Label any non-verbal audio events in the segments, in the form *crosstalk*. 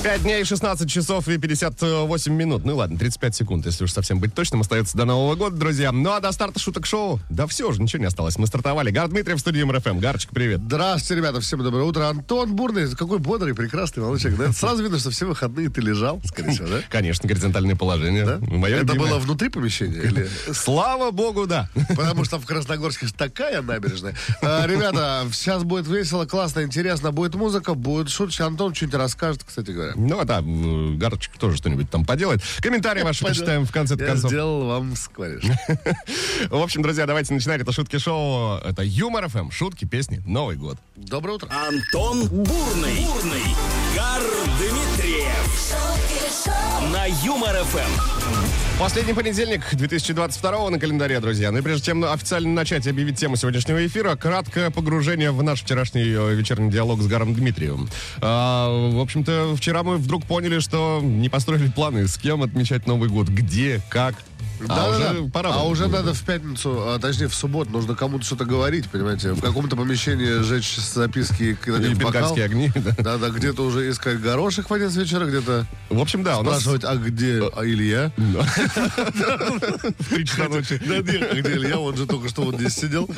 Шутки шоу, 5 дней, 16 часов и 58 минут. Ну ладно, 35 секунд, если уж совсем быть точным, остается до Нового года, друзья. Ну а до старта шуток шоу, да все уже, ничего не осталось. Мы стартовали. Игорь Дмитриев в студии Юмор FM. Игорчик, привет. Здравствуйте, ребята, всем доброе утро. Антон Бурный, какой бодрый, прекрасный молодой человек. Да, сразу видно, что все выходные ты лежал, скорее всего, да? *laughs* Конечно, горизонтальное положение. Да? Мое это любимое. было внутри помещения? Или... *laughs* Слава богу, да. *laughs* Потому что в Красногорске такая набережная. А, ребята, сейчас будет весело, классно, интересно. Будет музыка, будет шуточки. Антон что-нибудь расскажет, кстати говоря. Ну а да, м, Гарчик тоже что-нибудь там поделает. Комментарии ваши почитаем в конце Я концов. сделал вам скворец. *laughs* В общем, друзья, давайте начинать. Это шутки шоу. Это Юмор ФМ. Шутки, песни, Новый год. Доброе утро. Антон Бурный, Бурный, Игорь Дмитриев на Юмор ФМ. Последний понедельник 2022 на календаре, друзья. Ну и прежде чем официально начать объявить тему сегодняшнего эфира, краткое погружение в наш вчерашний э, вечерний диалог с Гаром Дмитриевым. А, в общем-то, вчера мы вдруг поняли, что не построили планы, с кем отмечать Новый год, где, как. А уже пора. А уже надо в пятницу, а, точнее в субботу, нужно кому-то что-то говорить, понимаете? В каком-то помещении жечь записки И бенгальские огни. *laughs* да. Да, да, где-то уже искать горошек в конец вечера, где-то В общем, да, у нас... спрашивать, а где а, Илья? В три часа ночи. Да нет, где Илья? Он же только что вот здесь сидел.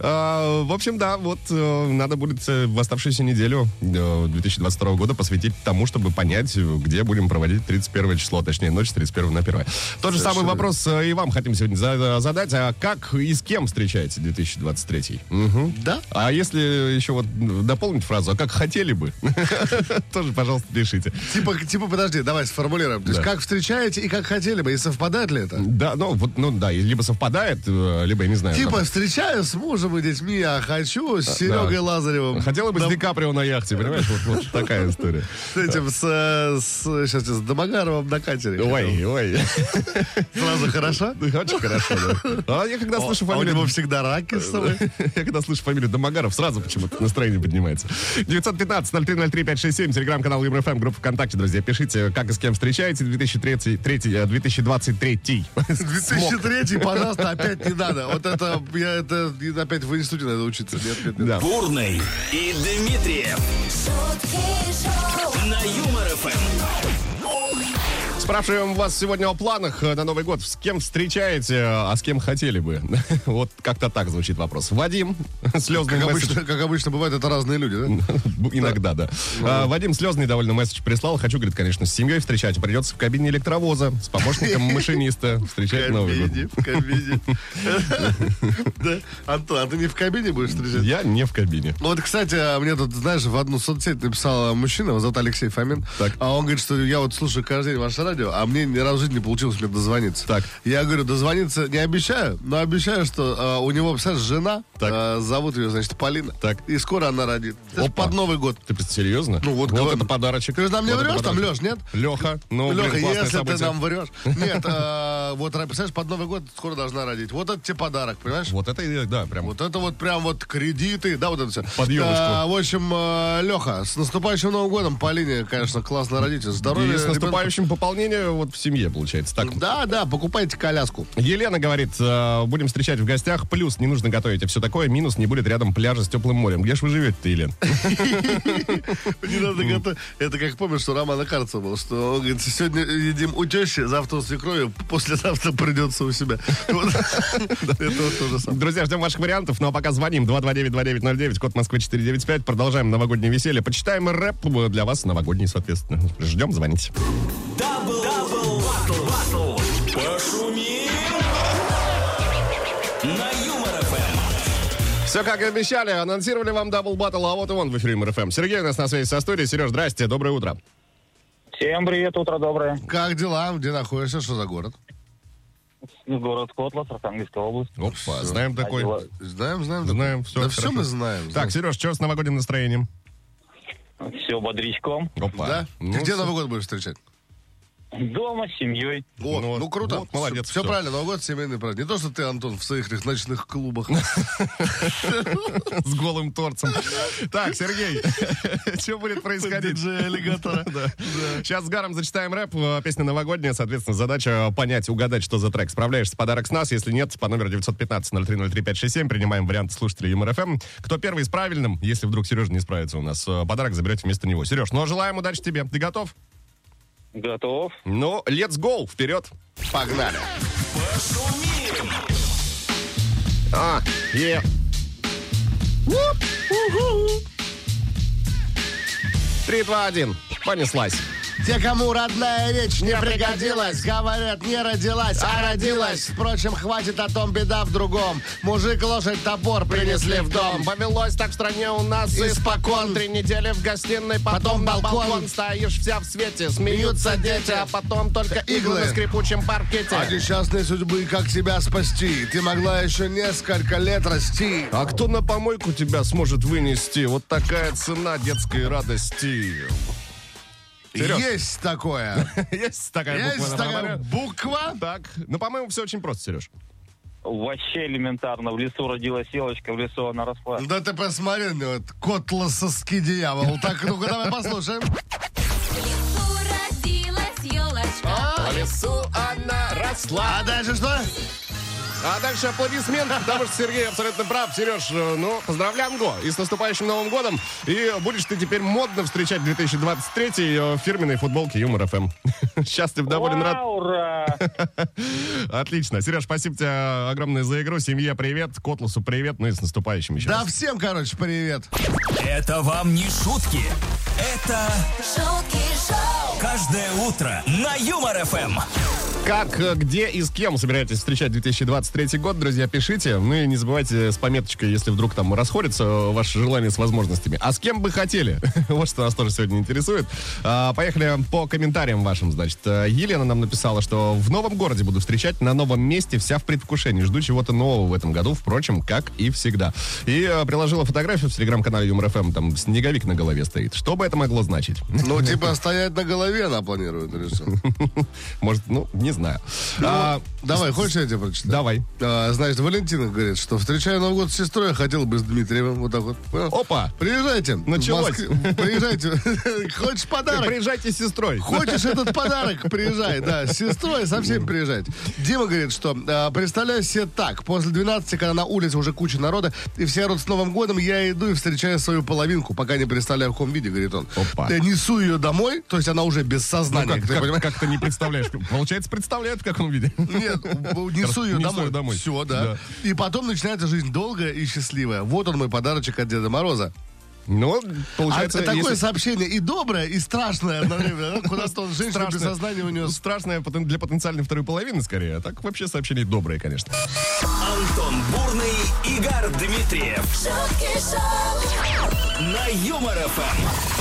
А, В общем, да, вот э, надо будет э, в оставшуюся неделю э, 2022 года посвятить тому, чтобы понять, э, где будем проводить 31 число, точнее, ночь с 31 на 1. Тот же самый вопрос э, и вам хотим сегодня за- задать. А как и с кем встречаете 2023? Мгм. Да? А если еще вот дополнить фразу, а как хотели бы, *laughs* тоже, пожалуйста, пишите. Типа, типа, подожди, давай сформулируем. То есть, Да. Как встречаете и как хотели бы, и совпадает ли это? Да, ну вот, ну да, либо совпадает, э, либо, я не знаю. Типа, там, встречаю с мужем и детьми, а хочу с Серегой Лазаревым. Хотела бы с Да, Ди Каприо на яхте, понимаешь? Вот, вот такая история. С этим, с, с, сейчас, с Домогаровым на катере. Ой, ой. Сразу хорошо? Очень хорошо, да. А я когда слышу А у фамилию... него всегда раки с собой. *laughs* Я когда слышу фамилию Домогаров, сразу почему-то настроение поднимается. 915-0303-567, телеграм-канал ЮморФМ, группа ВКонтакте, друзья. Пишите, как и с кем встречаете 2003, третий, э, 2023. 2003, пожалуйста, опять не надо. *laughs* Вот это, я это опять в институте надо учиться. Нет, нет, нет. Да. Бурный и Дмитриев на Юмор ФМ. Спрашиваем вас сегодня о планах э, на Новый год. С кем встречаете, а с кем хотели бы? *laughs* Вот как-то так звучит вопрос. Вадим, *laughs* слезный Как месседж. обычно, как обычно бывает, это разные люди, да? *laughs* Иногда, да. А, Вадим слезный довольно месседж прислал. Хочу, говорит, конечно, с семьей встречать. Придется в кабине электровоза с помощником машиниста встречать Новый год. в кабине. Да. Антон, а ты не в кабине будешь встречать? Я не в кабине. Ну Вот, кстати, мне тут, знаешь, в одну соцсеть написал мужчина, его зовут Алексей Фомин. А он говорит, что я вот слушаю каждый день ваше радио, а мне ни разу в жизни не получилось мне дозвониться. Так. Я говорю, дозвониться не обещаю, но обещаю, что а, у него, представляешь, жена, Так. а, зовут ее, значит, Полина. Так. И скоро она родит. Это под Новый год. Ты серьезно? Ну, вот вот говорю. это подарочек. Ты же нам не Вот врешь, там. Леш, нет? Леха, ну, блин, Леха, классное если событие. ты нам врешь. *laughs* Нет, а, вот, представляешь, под Новый год скоро должна родить. Вот это тебе подарок, понимаешь? Вот это, да, прям. Вот это вот прям вот кредиты, да, вот это все. Под ёлочку. в общем, Леха, с наступающим Новым годом, Полине, конечно, классно родите. Здоровья. И с ребенку. наступающим пополнением вот в семье, получается. Так, Да, да, покупайте коляску. Елена говорит, э, будем встречать в гостях. Плюс, не нужно готовить, а все такое. Минус, не будет рядом пляжа с теплым морем. Где ж вы живете-то, Елена? *laughs* Не надо готовить. Это как помнишь, что Романа Карца был, что он говорит, сегодня едим у тещи, завтра у свекрови, послезавтра придется у себя. *laughs* Это вот то же самое. Друзья, ждем ваших вариантов. Ну а пока звоним 229-2909, код Москвы 495. Продолжаем новогоднее веселье. Почитаем рэп для вас новогодний, соответственно. Ждем, звоните. Double, battle, battle. Пошумим на Юмор FM. Все как и обещали. Анонсировали вам double battle, а вот и он в эфире Юмор FM. Сергей у нас на связи со студией. Сереж, здрасте, доброе утро. Всем привет, утро доброе. Как дела? Где находишься? Что за город? Город Котлас, Архангельская область. Опа, знаем такой. Дела. Знаем, знаем. Знаем, все. Да все мы знаем. Так, Сереж, что с новогодним настроением? Все бодрячком. Опа. Да? Ну, Ты где с- Новый год будешь встречать? Дома с семьей. О, Ну, ну, круто. вот, молодец, Все, всё. правильно, Новый год семейный праздник. Не то, что ты, Антон, в своих ночных клубах. С голым торцем. Так, Сергей, *laughs* что будет происходить? Диджей аллигатора. *laughs* Сейчас с Гаром зачитаем рэп. Э, Песня новогодняя, соответственно, задача понять, угадать, что за трек. Справляешься, подарок с нас. Если нет, по номеру 915-0303-567 принимаем варианты слушателей Юмор ФМ. Кто первый с правильным, если вдруг Сережа не справится у нас, э, подарок заберете вместо него. Сереж, ну а желаем удачи тебе. Ты готов? Готов. Ну, let's go, вперед. Погнали. Пошумим! А, е. Три, два, один. Понеслась. Те, кому родная речь не пригодилась, говорят, не родилась, а родилась. Впрочем, хватит о том, беда в другом. Мужик, лошадь, топор принесли в дом. Повелось так в стране у нас Испокон. Три недели в гостиной, потом, Потом балкон. балкон. Стоишь вся в свете, смеются дети, а потом только иглы Иглы. на скрипучем паркете. А несчастной судьбы, как тебя спасти? Ты могла еще несколько лет расти. А кто на помойку тебя сможет вынести? Вот такая цена детской радости. Серёж. Есть такое. *laughs* Есть такая буква Есть такая буква. Так, ну, по-моему, все очень просто, Сереж. Вообще элементарно. В лесу родилась елочка, в лесу она росла. Да ты посмотри, ну, вот, кот лососки дьявол. *laughs* Так, ну-ка, давай послушаем. В лесу родилась елочка. По лесу она росла. А дальше что? А дальше аплодисменты, потому что Сергей абсолютно прав. Сереж, э, ну, поздравляем го и с наступающим Новым годом. И будешь ты теперь модно встречать 2023 э, в фирменной футболке Юмор ФМ. *laughs* Счастлив, доволен, рад. Ура, ура! *laughs* Отлично. Сереж, спасибо тебе огромное за игру. Семье привет, Котласу привет, ну и с наступающим еще Да раз. всем, короче, привет. Это вам не шутки. Это Шутки шоу. каждое утро на Юмор ФМ. Как, э, где и с кем собираетесь встречать 2023 год, друзья, пишите. Ну и не забывайте с пометочкой, если вдруг там расходятся э, ваши желания с возможностями. А с кем бы хотели? *laughs* вот что нас тоже сегодня интересует. А, поехали по комментариям вашим, значит. Э, Елена нам написала, что в новом городе буду встречать на новом месте, вся в предвкушении. Жду чего-то нового в этом году, впрочем, как и всегда. И э, приложила фотографию в телеграм-канале Юмор ФМ, там снеговик на голове стоит. Что бы это могло значить? Ну, типа, *laughs* стоять на голове она планирует, или что? *laughs* Может, ну, не знаю. А, Давай, хочешь я тебе прочитаю? Давай. А, значит, Валентина говорит, что встречая Новый год с сестрой, я хотел бы с Дмитриевым. Вот так вот. Опа! Приезжайте. Началось. Приезжайте. *laughs* Хочешь подарок? Приезжайте с сестрой. Хочешь этот подарок? Приезжай, да. С сестрой со всеми приезжайте. Дима говорит, что а, представляю себе так. После 12, когда на улице уже куча народа, и все орут с Новым годом, я иду и встречаю свою половинку, пока не представляю, в каком виде, говорит он. Опа. Я несу ее домой, то есть она уже без Ну, сознания. как, ты как- как-то не представляешь. Получается, представляет в каком виде. Нет, несу ее Несу домой. домой. Все, да. Да. И потом начинается жизнь долгая и счастливая. Вот он мой подарочек от Деда Мороза. Ну, А получается, такое если- сообщение и доброе, и страшное одновременно. да? Куда-то *laughs* он женщина без сознания у нее. страшное для потенциальной второй половины, скорее. А так вообще сообщение доброе, конечно. Антон Бурный, Игорь Дмитриев на Юмор ФМ.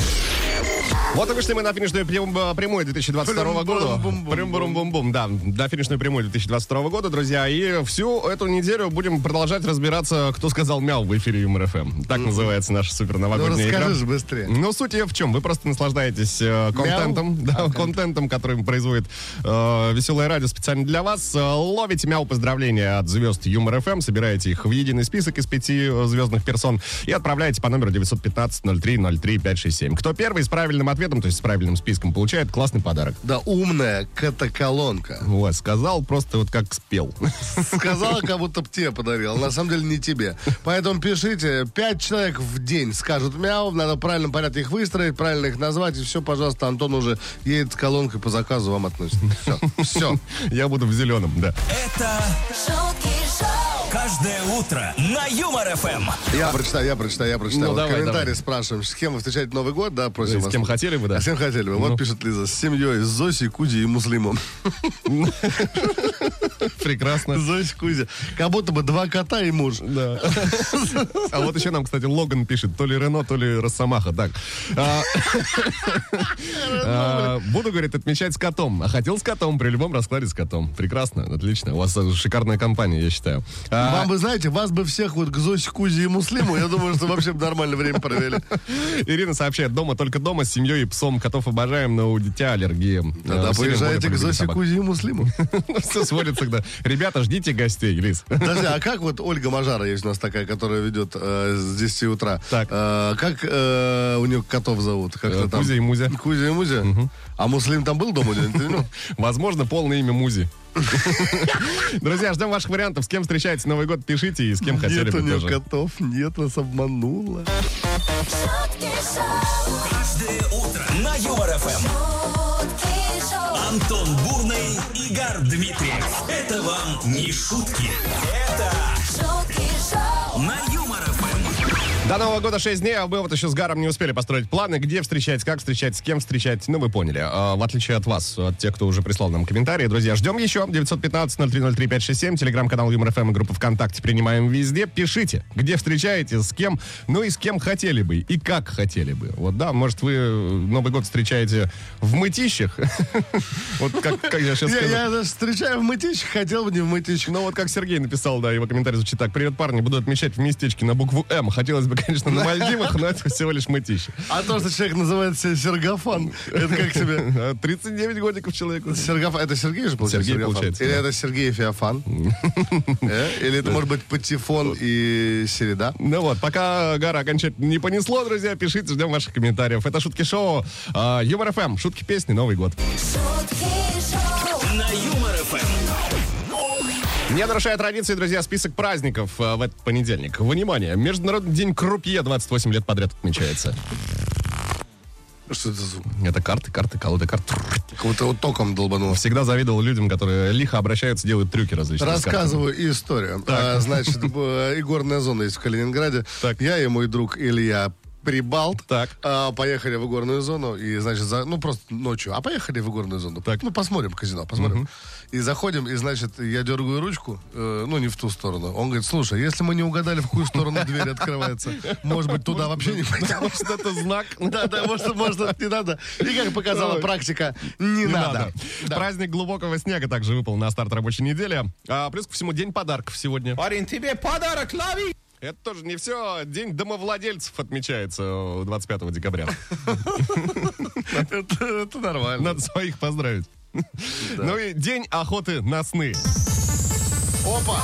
Вот и вышли мы на финишную прям- прямую 2022 года. Прям-бум-бум-бум. Да. На финишную прямую 2022 года, друзья. И всю эту неделю будем продолжать разбираться, кто сказал мяу в эфире Юмор ФМ. Так называется наша супер Ну новогодняя игра. расскажи же быстрее. Ну, суть ее в чем? Вы просто наслаждаетесь э, контентом, да, контентом, который производит э, Веселое радио специально для вас. Э, ловите мяу поздравления от звезд Юмор ФМ, собираете их в единый список из пяти звездных персон и отправляете по номеру 915-0303-567. Кто первый с правильным ответом, то есть с правильным списком, получает классный подарок. Да, умная катаколонка. Вот, сказал просто вот как спел. Сказала, как будто б тебе подарил. а На самом деле не тебе. Поэтому пишите. Пять человек в день скажут мяу. Надо в правильном порядке их выстроить, правильно их назвать. И все, пожалуйста, Антон уже едет с колонкой по заказу вам относит. Все. Все. Я буду в зеленом, да. Это Шутки шоу. Каждое утро на Юмор ФМ. Я прочитаю, я прочитаю, я прочитаю. Ну, Вот давай, комментарий давай. спрашиваем, с кем вы встречаете Новый год, да, просим С вас. кем хотели бы, да? А с кем хотели бы? Вот Ну. пишет Лиза, с семьей, с Зосей, Куди и Муслимом. Прекрасно. Зося, Кузя. Как будто бы два кота и муж. Да. А вот еще нам, кстати, Логан пишет, то ли Рено, то ли Росомаха. Так. А, а, Буду, говорит, отмечать с котом. А хотел с котом, при любом раскладе с котом. Прекрасно, отлично. У вас шикарная компания, я считаю. А, Вам бы, знаете, вас бы всех вот к Зосе, Кузе и Муслиму, я думаю, что вообще бы нормальное время провели. Ирина сообщает, дома только дома с семьей и псом. Котов обожаем, но у дитя аллергия. Тогда время поезжайте к Зосе. Кузе и Муслиму. *laughs* Все сводится тогда. Ребята, ждите гостей, Лиз. Подожди, а как вот Ольга Мажара есть у нас такая, которая ведет э, с 10 утра? Так. Э, как э, у нее котов зовут? Кузя и Музя. Кузя и Музя? А Муслим там был дома? *laughs* Возможно, полное имя Музи. *laughs* Друзья, ждем ваших вариантов. С кем встречаетесь Новый год, пишите и с кем хотели Нет бы у нее тоже. котов, нет, нас обманула. шутки шоу, Каждое утро на Юмор ФМ. шутки шоу, Антон Бурный, Игорь Дмитриев. Это вам не шутки. Это шутки шоу, на Юмор. До Нового года 6 дней, а мы вот еще с Гаром не успели построить планы, где встречать, как встречать, с кем встречать. Ну, вы поняли. А, В отличие от вас, от тех, кто уже прислал нам комментарии. Друзья, ждем еще. 915-0303-567, телеграм-канал Юмор ФМ и группа ВКонтакте принимаем везде. Пишите, где встречаете, с кем, ну и с кем хотели бы, и как хотели бы. Вот да, может, вы Новый год встречаете в мытищах. *laughs* Вот как я сейчас Я, сказал. я даже встречаю в мытищах, хотел бы не в мытищах. Ну вот как Сергей написал, да, его комментарий звучит так. Привет, парни, буду отмечать в местечке на букву М. Хотелось бы, конечно, на Мальдивах, но это всего лишь мытище. А то, что человек называет себя Сергафан, это как тебе? А, 39 годиков человеку. Сергафан, это Сергей же получается? Сергей получается, Или это Сергей Феофан? *laughs* Э? Или это может быть Патефон и Середа? Ну вот, пока Гара окончательно не понесло, друзья, пишите, ждем ваших комментариев. Это Шутки Шоу, а, Юмор ФМ, шутки песни, Новый год. шутки шоу, На Юмор ФМ. Не нарушая традиции, друзья, список праздников а, в этот понедельник. Внимание, Международный день крупье 28 лет подряд отмечается. Что это за звук? Это карты, карты, колоды карт. Кого-то вот током долбануло. Всегда завидовал людям, которые лихо обращаются, делают трюки различные. Рассказываю историю. А, значит, игорная зона есть в Калининграде. Так. Я и мой друг Илья Прибалт Так. а, поехали в игорную зону. И, значит, за- ну, просто ночью. А поехали в игорную зону. Так. Ну, посмотрим казино, посмотрим. И заходим, и, значит, я дергаю ручку, э, ну, не в ту сторону. Он говорит, слушай, если мы не угадали, в какую сторону дверь открывается, может быть, туда вообще не пойдем. Может, это знак? Да, да, может, может, не надо. И как показала практика, не, надо. Праздник глубокого снега также выпал на старт рабочей недели. А, плюс ко всему день подарков сегодня. Парень, тебе подарок, лови! Это тоже не все. День домовладельцев отмечается э, 25 декабря. Это, нормально. Надо своих поздравить. Ну и день охоты на сны. Опа!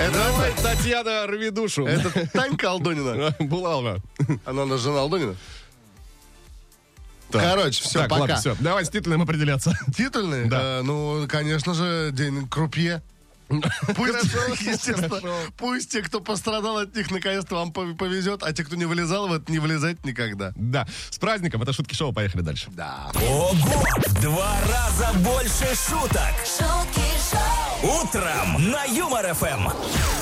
Это, Давай, Татьяна, рви душу. это Танька Алдонина. *laughs* Булава. Она у нас жена Алдонина. Так. Короче, все, Так, пока. ладно, все. Давай с титульным определяться. Титульный? Да. Э, ну, конечно же, день крупье. Пусть, *laughs* естественно, хорошо. пусть те, кто пострадал от них, наконец-то вам пов- повезет, а те, кто не вылезал в это, не вылезать никогда. Да. С праздником. Это шутки шоу. Поехали дальше. Да. Ого! В Два раза больше шуток. шутки шоу, Утром на Юмор ФМ.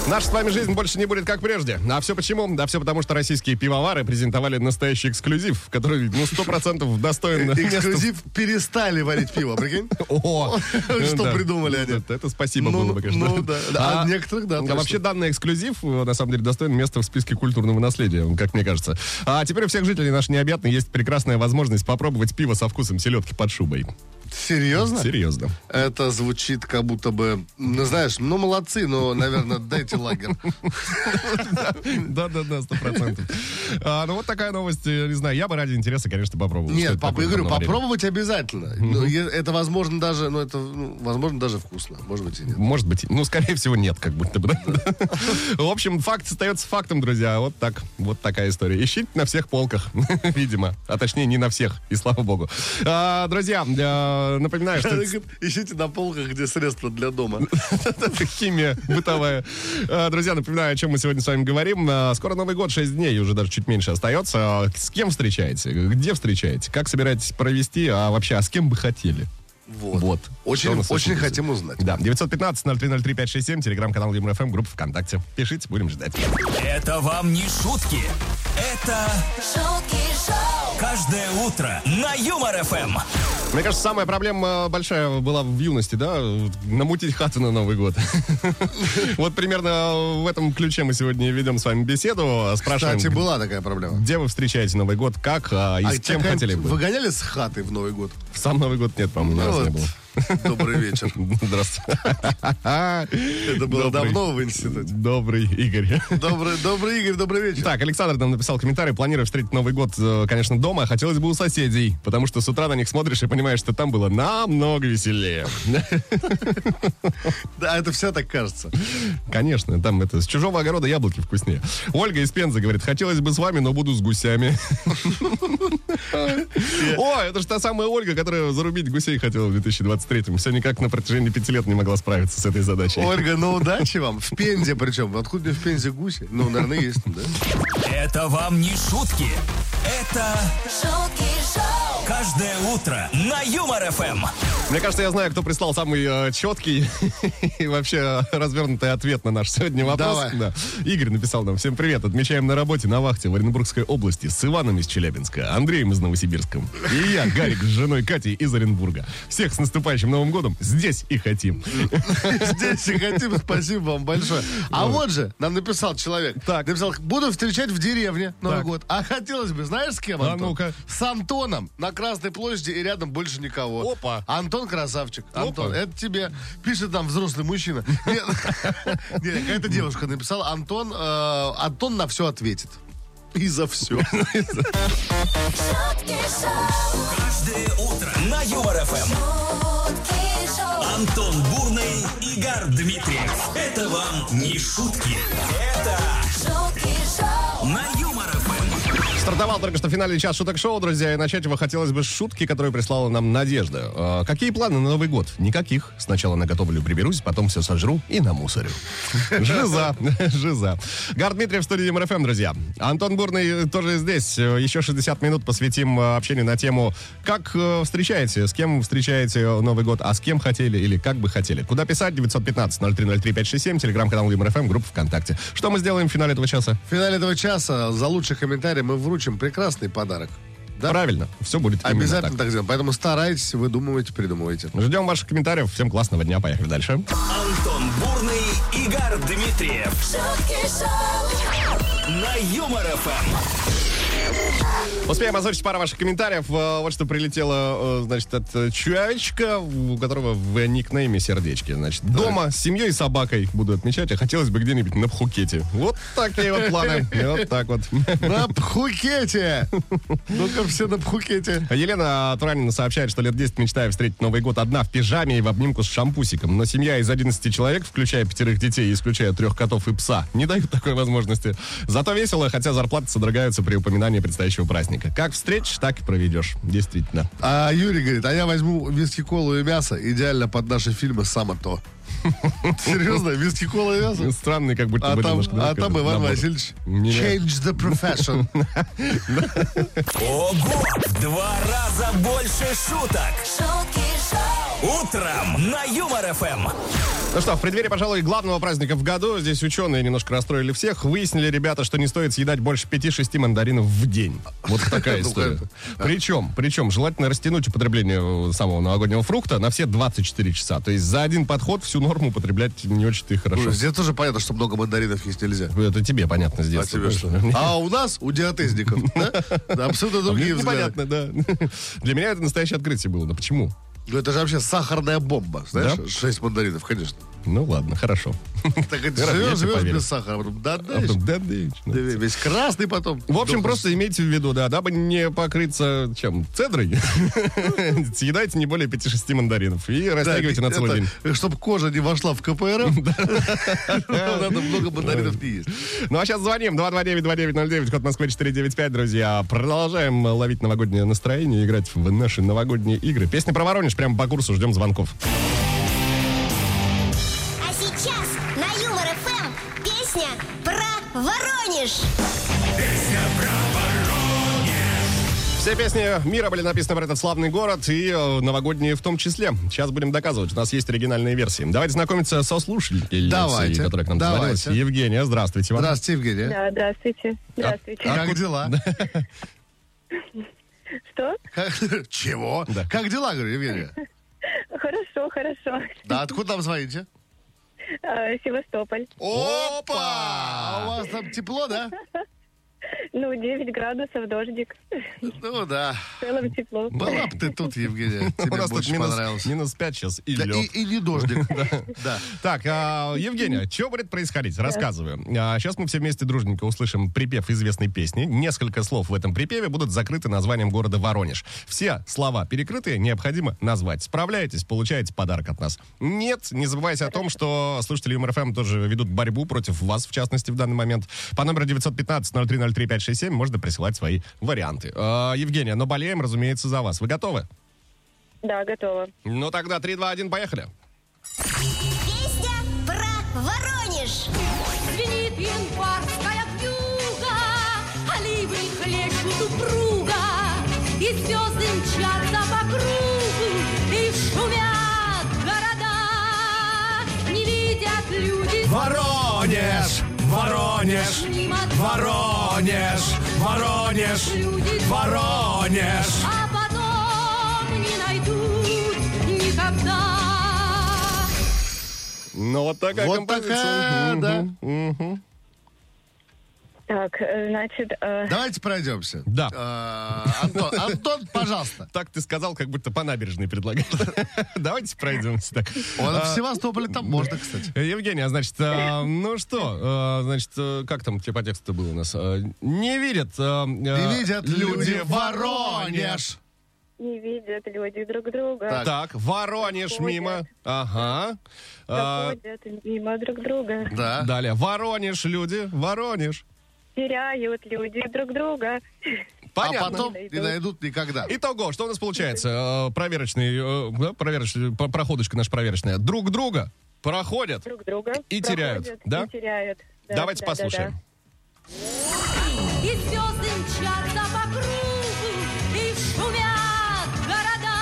Наша с вами жизнь больше не будет как прежде. А все почему? Да все потому, что российские пивовары презентовали настоящий эксклюзив, который, ну, сто процентов достоин в- Эксклюзив перестали варить пиво, прикинь? *laughs* О, *laughs* Что придумали они? Это, это спасибо Ну, было бы, конечно. ну, да. Да, а некоторых, да, А вообще данный эксклюзив, э, на самом деле, достоин места в списке культурного наследия, как мне кажется. А теперь у всех жителей нашей необъятной есть прекрасная возможность попробовать пиво со вкусом селедки под шубой. Серьезно? Серьезно. Это звучит как будто бы, ну знаешь, ну молодцы, но, наверное, дайте лагерь. Да-да-да, сто процентов. А, Ну вот такая новость, э, не знаю, я бы ради интереса, конечно, попробовал. Нет, я говорю, попробовать обязательно. Ну, Это возможно даже, ну это, ну, возможно даже вкусно, может быть и нет. Может быть, ну, скорее всего, нет, как будто бы? В общем, факт остается фактом, друзья. Вот так, вот такая история. Ищите на всех полках, *laughs* видимо. А точнее, не на всех, и слава богу. А, Друзья, э, напоминаю, что Ищите на полках, где средства для дома. *laughs* химия бытовая. А, Друзья, напоминаю, о чем мы сегодня с вами говорим. А, Скоро Новый год, 6 дней, уже даже чуть меньше остается. А, С кем встречаете? Где встречаете? Как собираетесь провести? А вообще, а с кем бы хотели? Вот. Вот. Очень, очень очень хотим узнать. Да, 915-0303-567, телеграм-канал Юмор ФМ, группа ВКонтакте. Пишите, будем ждать. Это вам не шутки. Это шутки шоу, каждое утро на Юмор ФМ. Мне кажется, самая проблема большая была в юности, да? Намутить хату на Новый год. *laughs* Вот примерно в этом ключе мы сегодня ведем с вами беседу. Спрашиваем, Кстати, была такая проблема. где вы встречаете Новый год, как а, и А с кем хотели бы. Выгоняли с хаты в Новый год? В сам Новый год нет, по-моему, ни Ну разу не вот, было. Добрый вечер. Здравствуйте. Это было Добрый. давно в институте. Добрый Игорь. Добрый, добрый Игорь, добрый вечер. Так, Александр нам написал комментарий. Планирую встретить Новый год, э, конечно, дома, а хотелось бы у соседей, потому что с утра на них смотришь и понимаешь, что там было намного веселее. *laughs* Да, это все так кажется. Конечно, там это с чужого огорода яблоки вкуснее. Ольга из Пензы говорит, хотелось бы с вами, но буду с гусями. *laughs* О, это же та самая Ольга, которая зарубить гусей хотела в 2023-м. Все никак на протяжении пяти лет не могла справиться с этой задачей. Ольга, ну удачи вам. В Пензе причем. Откуда мне в Пензе гуси? Ну, наверное, есть, да? Это вам не шутки. Это шутки шоу, каждое утро на Юмор ФМ. Мне кажется, я знаю, кто прислал самый э, четкий *laughs* и вообще развернутый ответ на наш сегодня вопрос. Давай. Да. Игорь написал нам. Всем привет. Отмечаем на работе на вахте в Оренбургской области с Иваном из Челябинска, Андреем из Новосибирска. И я, Гарик, с женой Катей из Оренбурга. Всех с наступающим Новым годом. Здесь и хотим. *laughs* Здесь и хотим. Спасибо вам большое. А вот же нам написал человек. Так. Написал, буду встречать в деревне Новый год. А хотелось бы, знаешь, с кем, А Антон? ну-ка. С Антоном на Красной площади и рядом больше никого. Опа. Антон красавчик. Антон, это тебе пишет там взрослый мужчина. *laughs* Нет, *laughs* нет, какая-то девушка написала. Антон, э, Антон на все ответит. И за все. Каждое утро на Юмор ФМ. шутки шоу, Антон Бурный, Игорь Дмитриев. Это вам не шутки. Это шутки шоу, на ФМ. Стартовал только что финальный час шуток шоу, друзья, и начать его хотелось бы с шутки, которую прислала нам Надежда. Э, какие планы на Новый год? Никаких. Сначала наготовлю, приберусь, потом все сожру и намусорю. *laughs* Жиза, *laughs* жиза. Гар Дмитриев в студии МРФМ, друзья. Антон Бурный тоже здесь. Э, Еще 60 минут посвятим э, общению на тему, как э, встречаете, с кем встречаете Новый год, а с кем хотели или как бы хотели. Куда писать? 915-0303-567, телеграм-канал МРФМ, группа ВКонтакте. Что мы сделаем в финале этого часа? В финале этого часа за лучший комментарий мы вручим прекрасный подарок. Да? Правильно, все будет Обязательно так. так сделаем. Поэтому старайтесь, выдумывайте, придумывайте. Ждем ваших комментариев. Всем классного дня. Поехали дальше. Антон Бурный, Игорь Дмитриев. На Юмор ФМ. Успеем озвучить пару ваших комментариев. Э, Вот что прилетело, э, значит, от э, человечка, у которого в никнейме сердечки. Значит, дома с семьей и собакой буду отмечать, а хотелось бы где-нибудь на Пхукете. Вот такие вот планы. Вот так вот. На Пхукете! Ну-ка, все на Пхукете. Елена Туранина сообщает, что лет 10 мечтаю встретить Новый год одна в пижаме и в обнимку с шампусиком. Но семья из 11 человек, включая пятерых детей и исключая трех котов и пса, не дают такой возможности. Зато весело, хотя зарплаты содрогаются при упоминании предстоящего праздника. Как встретишь, так и проведешь. Действительно. А Юрий говорит, а я возьму виски, колу и мясо идеально под наши фильмы «Само то». *laughs* Серьезно? Виски, кола и мясо? Странный, как будто А бы там, немножко, а там Иван набор. Васильевич. Не- Change the profession. *laughs* Ого! В два раза больше шуток. шутки Утром на Юмор ФМ. Ну что, в преддверии, пожалуй, главного праздника в году, здесь ученые немножко расстроили всех. Выяснили, ребята, что не стоит съедать больше 5-6 мандаринов в день. Вот *laughs* такая Ну, история. это- Причем, причем, желательно растянуть употребление самого новогоднего фрукта на все 24 часа. То есть за один подход всю норму употреблять не очень-то и хорошо. Ну, Здесь тоже понятно, что много мандаринов есть нельзя. Это тебе понятно с А тебе что? А у нас, у диатезников, да? *laughs* Абсолютно А другие взгляды. непонятно, да. *laughs* Для меня это настоящее открытие было. Но почему? Ну, это же вообще сахарная бомба, знаешь? Да? Шесть мандаринов, конечно. Ну ладно, хорошо. Так это поверю. без сахара, потом, да, да, А потом, да, да, весь красный потом. В общем, просто имейте в виду, да, дабы не покрыться чем? Цедрой, *laughs* съедайте не более 5-6 мандаринов и растягивайте на целый день. Чтобы кожа не вошла в КПРФ, *laughs* надо много мандаринов не есть. Ну а сейчас звоним 229-2909, код Москвы 495, друзья. Продолжаем ловить новогоднее настроение, играть в наши новогодние игры. Песня про Воронеж, прямо по курсу, ждем звонков. Воронеж. Все песни мира были написаны про этот славный город и э, новогодние в том числе. Сейчас будем доказывать, у нас есть оригинальные версии. Давайте знакомиться со слушателем, Давайте, которая к нам давайте. Евгения, здравствуйте вам. Здравствуйте, Евгения. Да, здравствуйте. Здравствуйте. Как дела? *laughs* Что? Чего? Да. Как дела, говорю, Евгения? Хорошо, хорошо. Да, откуда нам звоните? Э, Севастополь. Опа! А у вас там тепло, да? *laughs* Ну, 9 градусов, дождик. Ну да. В целом тепло. Была бы ты тут, Евгения. *laughs* У Тебе нас тут больше минус, понравилось. минус 5 сейчас и Да, лед. и, и не дождик. *laughs* Да. Так, а, Евгения, что будет происходить? Рассказываю. А, сейчас мы все вместе дружненько услышим припев известной песни. Несколько слов в этом припеве будут закрыты названием города Воронеж. Все слова перекрытые, необходимо назвать. Справляетесь, получаете подарок от нас. Нет, не забывайте о том, что слушатели Юмор ФМ тоже ведут борьбу против вас, в частности, в данный момент. По номеру 915-0303-567 можно присылать свои варианты. А, Евгения, но болеем, разумеется, за вас. Вы готовы? Да, готово. Ну тогда 3, 2, 1, поехали. Песня про Воронеж. Звенит январская вьюга, Оливы хлещут упруга, И звезды мчатся Воронеж! Воронеж! Воронеж! Воронеж! А потом не найдут никогда. Ну вот такая Вот композиция. такая, Мгм, да. мгм. Так, э, значит, э, Давайте пройдемся. Да. А, Антон, Антон, пожалуйста. Так ты сказал, как будто по набережной предлагаешь. *laughs* Давайте пройдемся так. Он А, в Севастополе там можно, кстати. Евгения, значит, а, ну что, а, значит, а, как там тебе по тексту было у нас? А, Не видят. а, а, Не видят люди Воронеж. не видят люди друг друга. Так. Так, Воронеж Проходят. мимо. Ага. А, Проходят мимо друг друга. Да. Далее. Воронеж, люди. Воронеж. Теряют люди друг друга. А Понятно. потом не найдут никогда. Итого, что у нас получается? Э, Проверочный, э, да, проверочный, про- проходочка наша проверочная. Друг друга проходят. Друг друга. И теряют, проходят, да? И теряют. Да, Давайте да, да, послушаем. И звезды мчатся по кругу, и шумят города.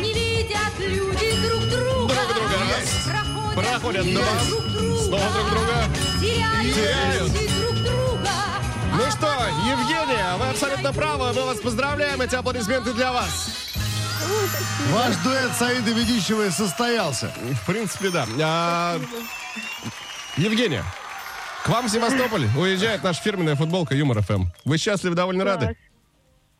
Не видят люди друг друга. Друг друга. Есть. Проходят, Проходят друг друга. Снова друг друга. Теряют, Теряют. Ну что, Евгения, вы абсолютно правы. Мы вас поздравляем. Эти аплодисменты для вас. Ваш дуэт Саида Ведищева состоялся. В принципе, да. А, Евгения, к вам в Севастополь уезжает наша фирменная футболка Юмор ФМ. Вы счастливы, довольно рады?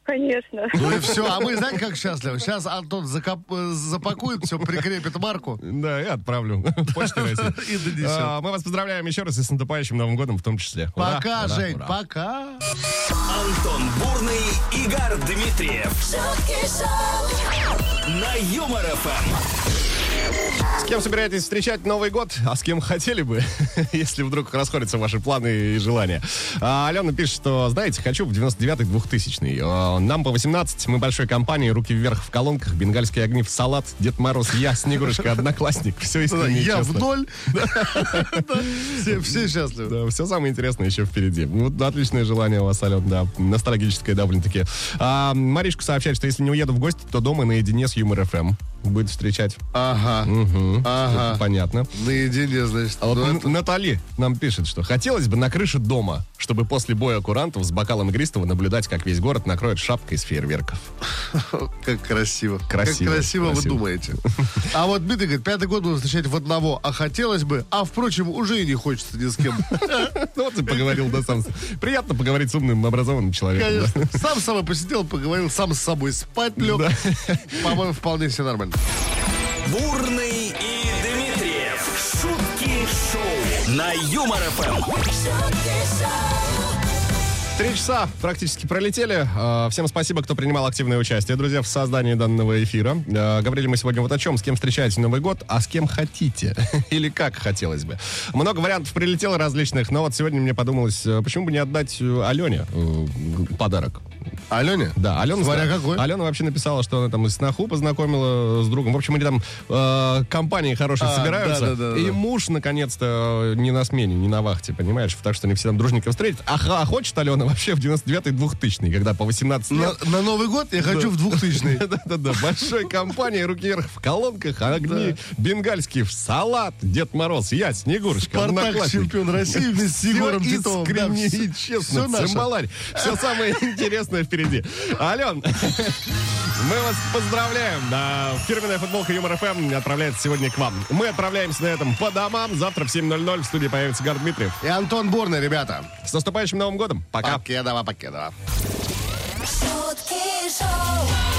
Конечно. Ну и все. А мы знаете, как счастливы? Сейчас Антон закоп- запакует все, прикрепит марку. Да, я отправлю. Почтой России. *laughs* И донесет. А, Мы вас поздравляем еще раз и с наступающим Новым годом в том числе. Пока, ура, Жень, ура. пока. Антон Бурный, Игорь Дмитриев на Юмор ФМ. С кем собираетесь встречать Новый год? А с кем хотели бы, *laughs* если вдруг расходятся ваши планы и желания? А, Алена пишет, что, знаете, хочу в 99-й 2000 А, Нам по 18, мы большой компанией, руки вверх в колонках, бенгальские огни в салат, Дед Мороз, я, Снегурочка, Одноклассник. Все искренне Я в честно. ноль. *laughs* Да. Все все счастливы. Да, все самое интересное еще впереди. Ну, Вот отличное желание у вас, Ален, да. Ностальгическое довольно-таки. А, Маришка сообщает, что если не уеду в гости, то дома наедине с Юмор ФМ. Будет встречать. Ага. Мгм. Ага. Понятно. Наедине, значит. А вот Ну, это- Натали нам пишет, что хотелось бы на крыше дома, чтобы после боя курантов с бокалом игристого наблюдать, как весь город накроет шапкой из фейерверков. *laughs* Как красиво. Красиво, Как красиво, красиво. вы думаете. *laughs* А вот Дмитрий говорит, пятый год будем встречать в одного, а хотелось бы, а впрочем, уже и не хочется ни с кем. *laughs* Ну вот и поговорил, да, сам. Приятно поговорить с умным, образованным человеком. Конечно. Сам с собой посидел, поговорил, сам с собой спать лег. По-моему, вполне все нормально. Бурный и Дмитриев. Шутки шоу на Юмор ФМ. шутки шоу, Три часа практически пролетели. А, Всем спасибо, кто принимал активное участие, друзья, в создании данного эфира. А, Говорили мы сегодня вот о чем. С кем встречаете Новый год, а с кем хотите. *laughs* Или как хотелось бы. Много вариантов прилетело различных, но вот сегодня мне подумалось, э, почему бы не отдать э, Алене э, подарок. Алене? Да, Алена, Смотря какой. Алена вообще написала, что она там и сноху познакомила с другом. В общем, они там э, компании хорошие А, собираются. да-да-да-да. и муж, наконец-то, не на смене, не на вахте, понимаешь? Так что они все там дружненько встретят. А, а хочет Алена вообще в 99-й 2000 когда по 18 На, лет. на Новый год я хочу в 2000 *laughs* Да-да-да, большой компании, руки вверх в колонках, огни бенгальские в салат, Дед Мороз, я, Снегурочка, Спартак чемпион России вместе с Егором Титовым. Да, искренне всё- и честно, цимбаларь. Все самое интересное впереди. Ален, мы вас поздравляем. Да, фирменная футболка Юмор ФМ отправляется сегодня к вам. Мы отправляемся на этом по домам. Завтра в 7.00 в студии появится Гар Дмитриев. И Антон Бурный, ребята. С наступающим Новым годом. Пока. Покедова, покедова. Шутки шоу.